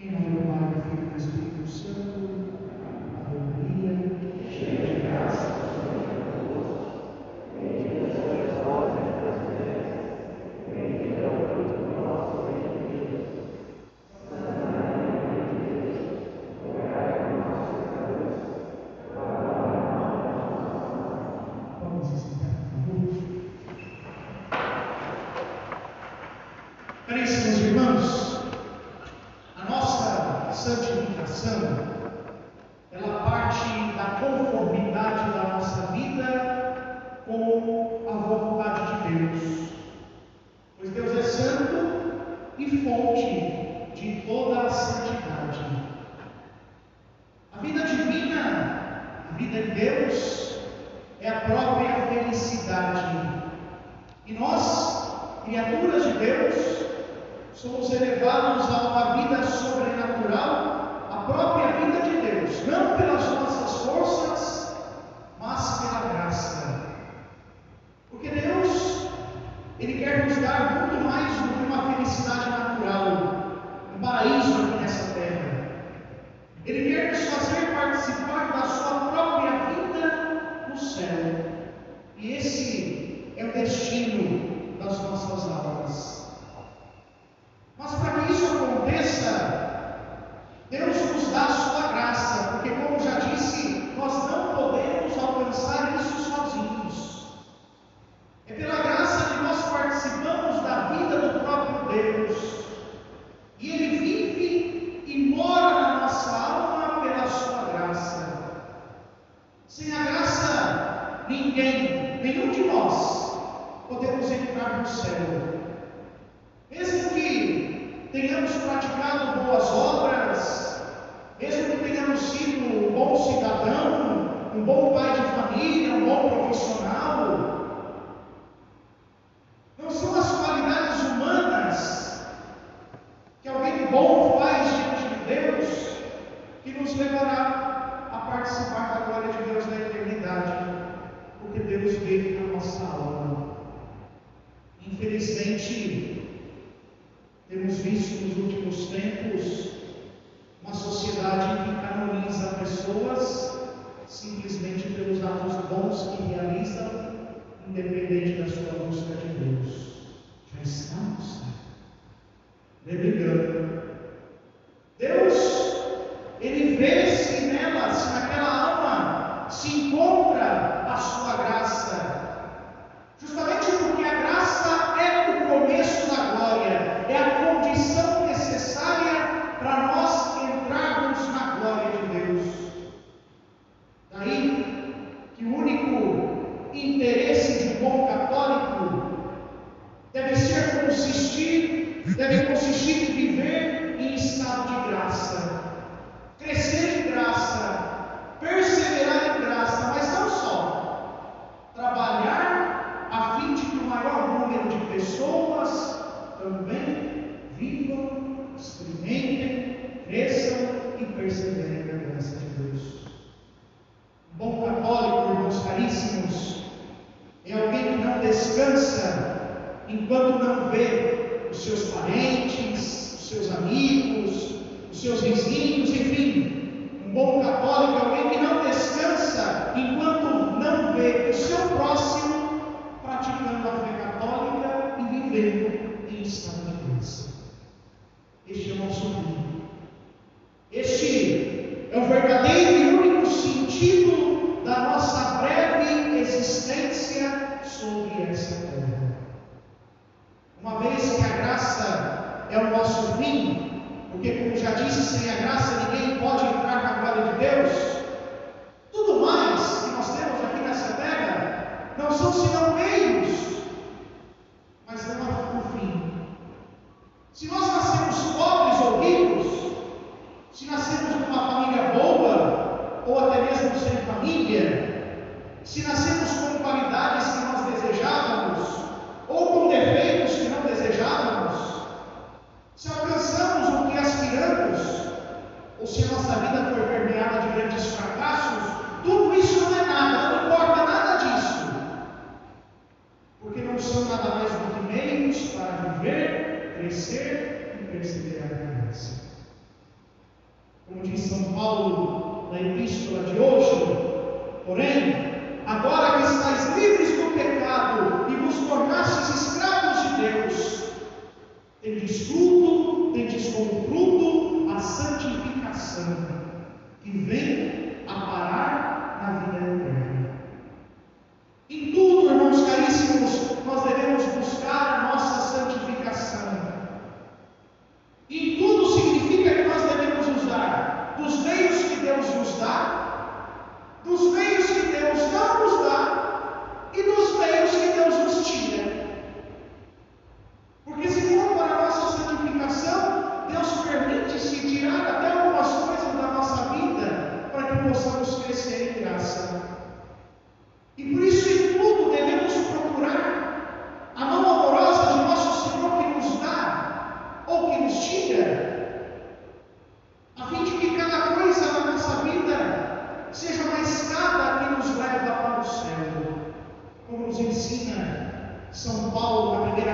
Em nome do Pai, do Filho e do Espírito Santo. Ave Maria, cheia de graça, Senhor é convosco. Bendita sois vós entre as mulheres, bendito é o fruto do vosso ventre, Jesus. Santa Maria, Mãe de Deus, rogai por nós, pecadores, agora e na hora de nossa morte. Vamos favor. Caríssimos irmãos, santificação, ela parte da conformidade da nossa vida com a vontade de Deus. Pois Deus é santo e fonte de toda a santidade. A vida divina, a vida de Deus, é a própria felicidade. E nós, criaturas de Deus, somos elevados a uma vida sobrenatural, a própria vida de Deus, não pelas nossas forças, mas pela graça. Porque Deus, Ele quer nos dar muito mais do que uma felicidade natural, um paraíso aqui nessa terra. Ele quer nos fazer participar da Sua própria vida no céu. E esse é o destino das nossas almas. Mas para que isso aconteça, Deus nos dá a sua graça, porque, como já disse, nós não podemos alcançar isso sozinhos. É pela graça que nós participamos da vida do próprio Deus. E Ele vive e mora na nossa alma pela sua graça. Sem a graça, ninguém, nenhum de nós, podemos entrar no céu. Mesmo que tenhamos praticado boas obras, mesmo que tenhamos sido um bom cidadão, um bom pai de família, um bom profissional, graça é o nosso fim, porque, como já disse, sem a graça ninguém pode entrar na glória de Deus.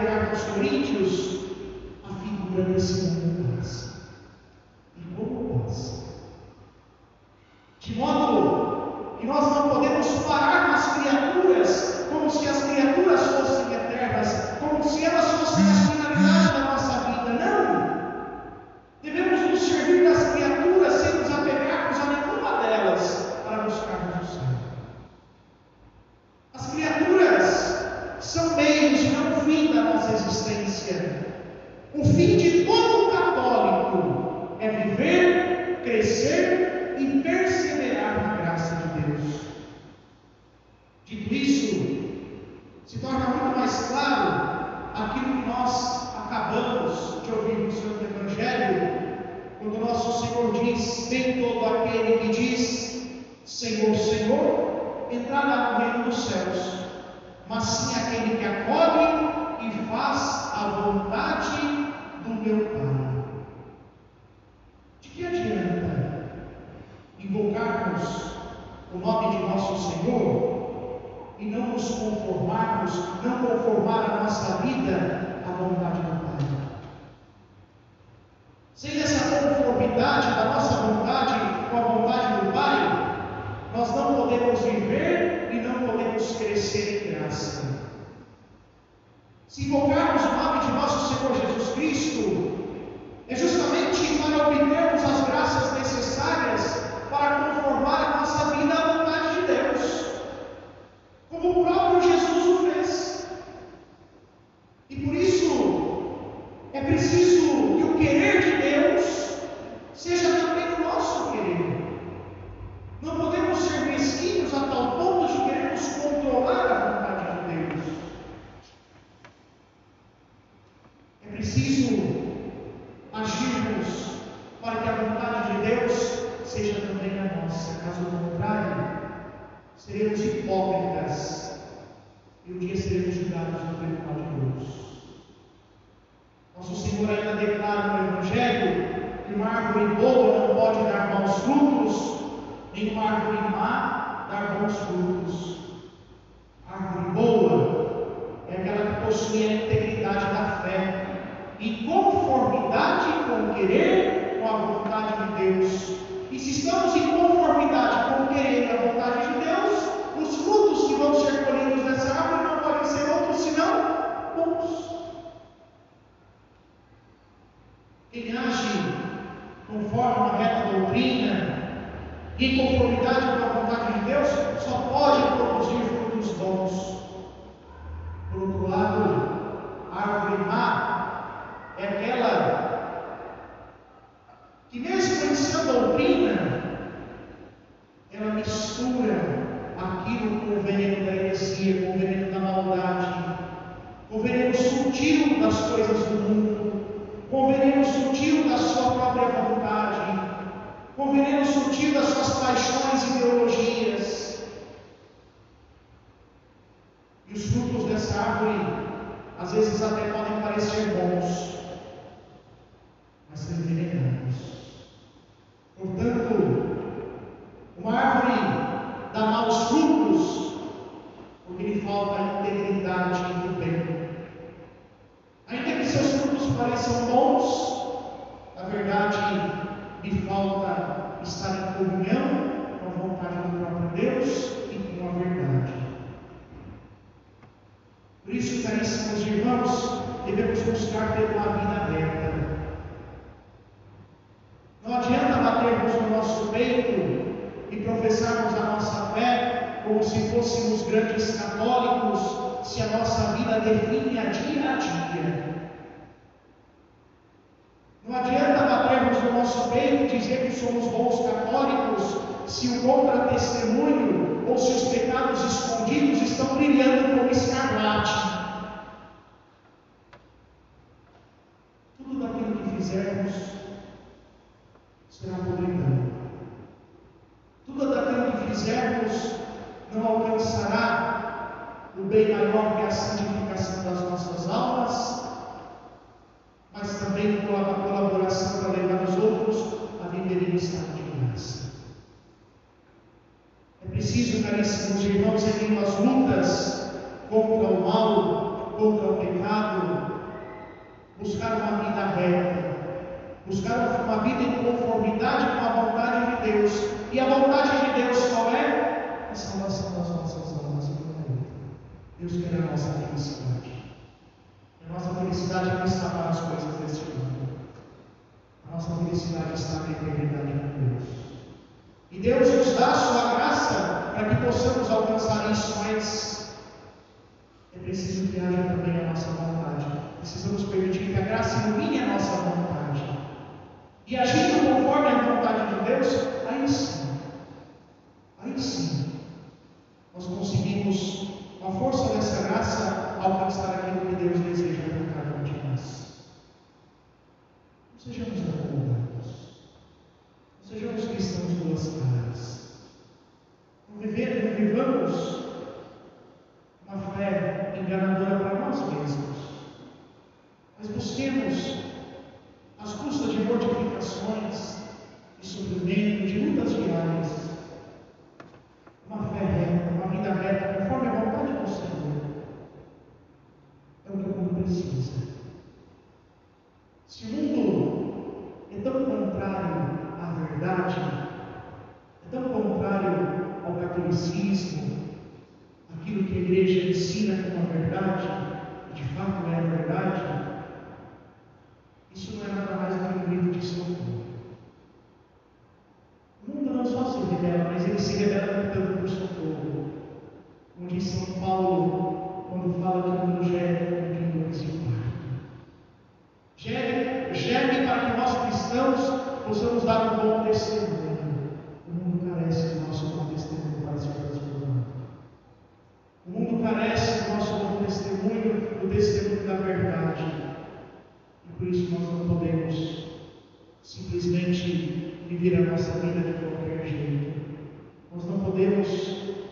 pregar aos coríntios a figura desse homem graça. Nem todo aquele que diz: Senhor, Senhor, entrará no reino dos céus, mas sim aquele que acolhe e faz a vontade do meu Pai. De que adianta invocarmos o nome de nosso Senhor e não nos conformarmos, não conformar a nossa vida à vontade do sem essa conformidade da nossa vontade com a vontade do Pai, nós não podemos viver e não podemos crescer em graça. Se invocarmos o nome de nosso Senhor Jesus Cristo, é justamente para obtermos as graças necessárias para em uma árvore má dar bons frutos. em conformidade com a vontade de Deus, só pode produzir frutos bons. Por outro lado, a árvore má é aquela que, mesmo em sã doutrina, ela mistura aquilo com o veneno da heresia, com o veneno da maldade, com o veneno sutil das coisas do mundo, com o veneno sutil da sua própria vontade discutindo as suas paixões e ideologias. E os frutos dessa árvore, às vezes até podem parecer bons, mas são envenenados. Portanto, uma árvore dá maus frutos se fôssemos grandes católicos, se a nossa vida define a dia a dia. Não adianta batermos no nosso peito e dizer que somos bons católicos se o contra-testemunho ou se os pecados escondidos estão brilhando como escarlate. Tudo daquilo que fizermos será podridão. Tudo daquilo que fizermos não alcançará o bem maior que é a santificação das nossas almas, mas também com a colaboração para levar os outros a viver em estado de graça. É preciso, caríssimos irmãos, em meio lutas contra o mal, contra o pecado, buscar uma vida reta, buscar uma vida em conformidade com a vontade de Deus. E a vontade de Deus qual é? A salvação das nossas almas. Deus quer a nossa felicidade. A nossa felicidade não está para as coisas deste mundo. A nossa felicidade está na eternidade com Deus. E A sua graça para que possamos alcançar isso, mas é preciso que haja também a nossa vontade. Precisamos permitir que a graça ilumine a nossa vontade. E agindo conforme a vontade de Deus, aí sim, aí sim, nós conseguimos, com a força dessa graça, alcançar aquilo que Deus deseja para cada um de nós. Não sejamos acomodados. Não sejamos cristãos duas caras. Não, viver, não vivamos uma fé enganadora para nós mesmos. Mas busquemos, às custas de mortificações, de sofrimento, de lutas diárias, uma fé reta, uma vida reta, conforme a vontade do Senhor. É o que o mundo precisa. Se o mundo é tão contrário à verdade, é tão contrário ao catolicismo, aquilo que a igreja ensina como a verdade, e de fato é a verdade, isso não é nada mais do que um grito de socorro. O mundo não só se revela, mas ele se revela gritando por socorro. Como diz São Paulo, quando fala que o mundo gera um pingo esse quarto. Gere, gere para que nós cristãos possamos dar um bom testemunho. O mundo carece do nosso bom testemunho para se transformar. O mundo carece do nosso bom testemunho, do testemunho da verdade. E por isso nós não podemos viver a nossa vida de qualquer jeito. Nós não podemos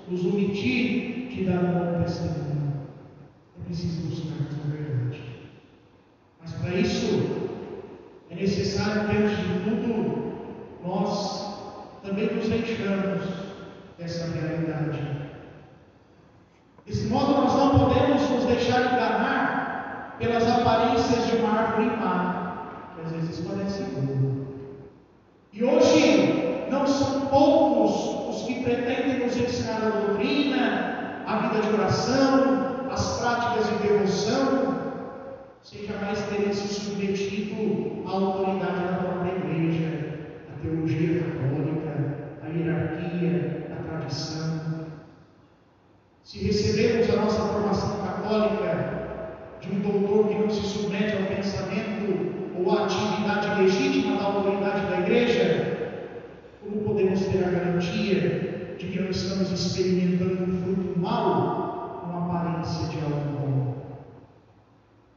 nos omitir de dar um bom testemunho. É preciso buscarmos a verdade. Mas para isso é necessário que, antes de tudo, nós também nos deixamos dessa realidade. Desse modo, nós não podemos nos deixar enganar pelas aparências de uma árvore má, que às vezes parece boa. E hoje, não são poucos os que pretendem nos ensinar a doutrina, a vida de oração, as práticas de devoção, sem jamais terem se submetido à autoridade da própria igreja, à teologia católica, à hierarquia, à tradição. Se recebemos a nossa formação católica de um doutor que não se submete ao pensamento ou à atividade legítima da autoridade da igreja, como podemos ter a garantia de que não estamos experimentando um fruto mau com aparência de algo bom?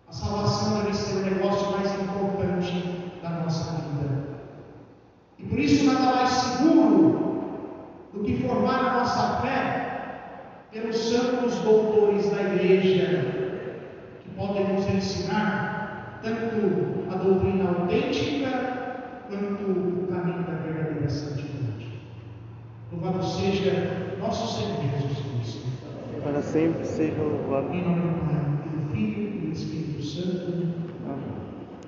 A salvação deve ser o negócio mais importante da nossa vida. E por isso nada mais seguro do que formar a nossa fé pelos santos doutores da igreja, que podem nos ensinar tanto a doutrina autêntica quanto o caminho da verdadeira santidade. Louvado seja nosso Senhor Jesus Cristo. Para sempre seja louvado. Em nome do Pai, do Filho e do Espírito Santo. Amém.